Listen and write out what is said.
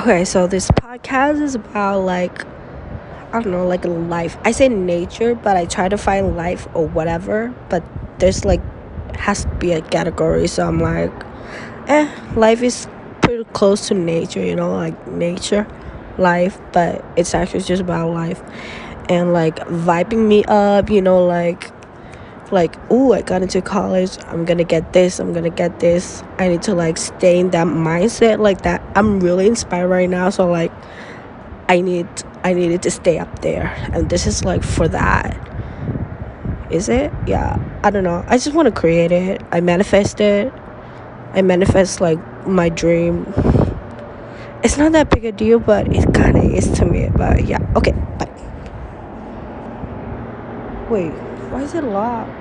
Okay, so this podcast is about like I don't know, like life. I say nature, but I try to find life or whatever, but there's like has to be a category, so I'm like eh, life is pretty close to nature, you know, like nature, life, but it's actually just about life and like vibing me up, you know, like like oh i got into college. I'm gonna get this. I'm gonna get this. I need to like stay in that mindset like that i'm really inspired right now. So like i need i needed to stay up there. And this is like for that. Is it? Yeah. I don't know. I just want to create it. I manifest it. I manifest like my dream. It's not that big a deal but it kind of is to me but yeah. Okay. Bye. Wait. Why is it locked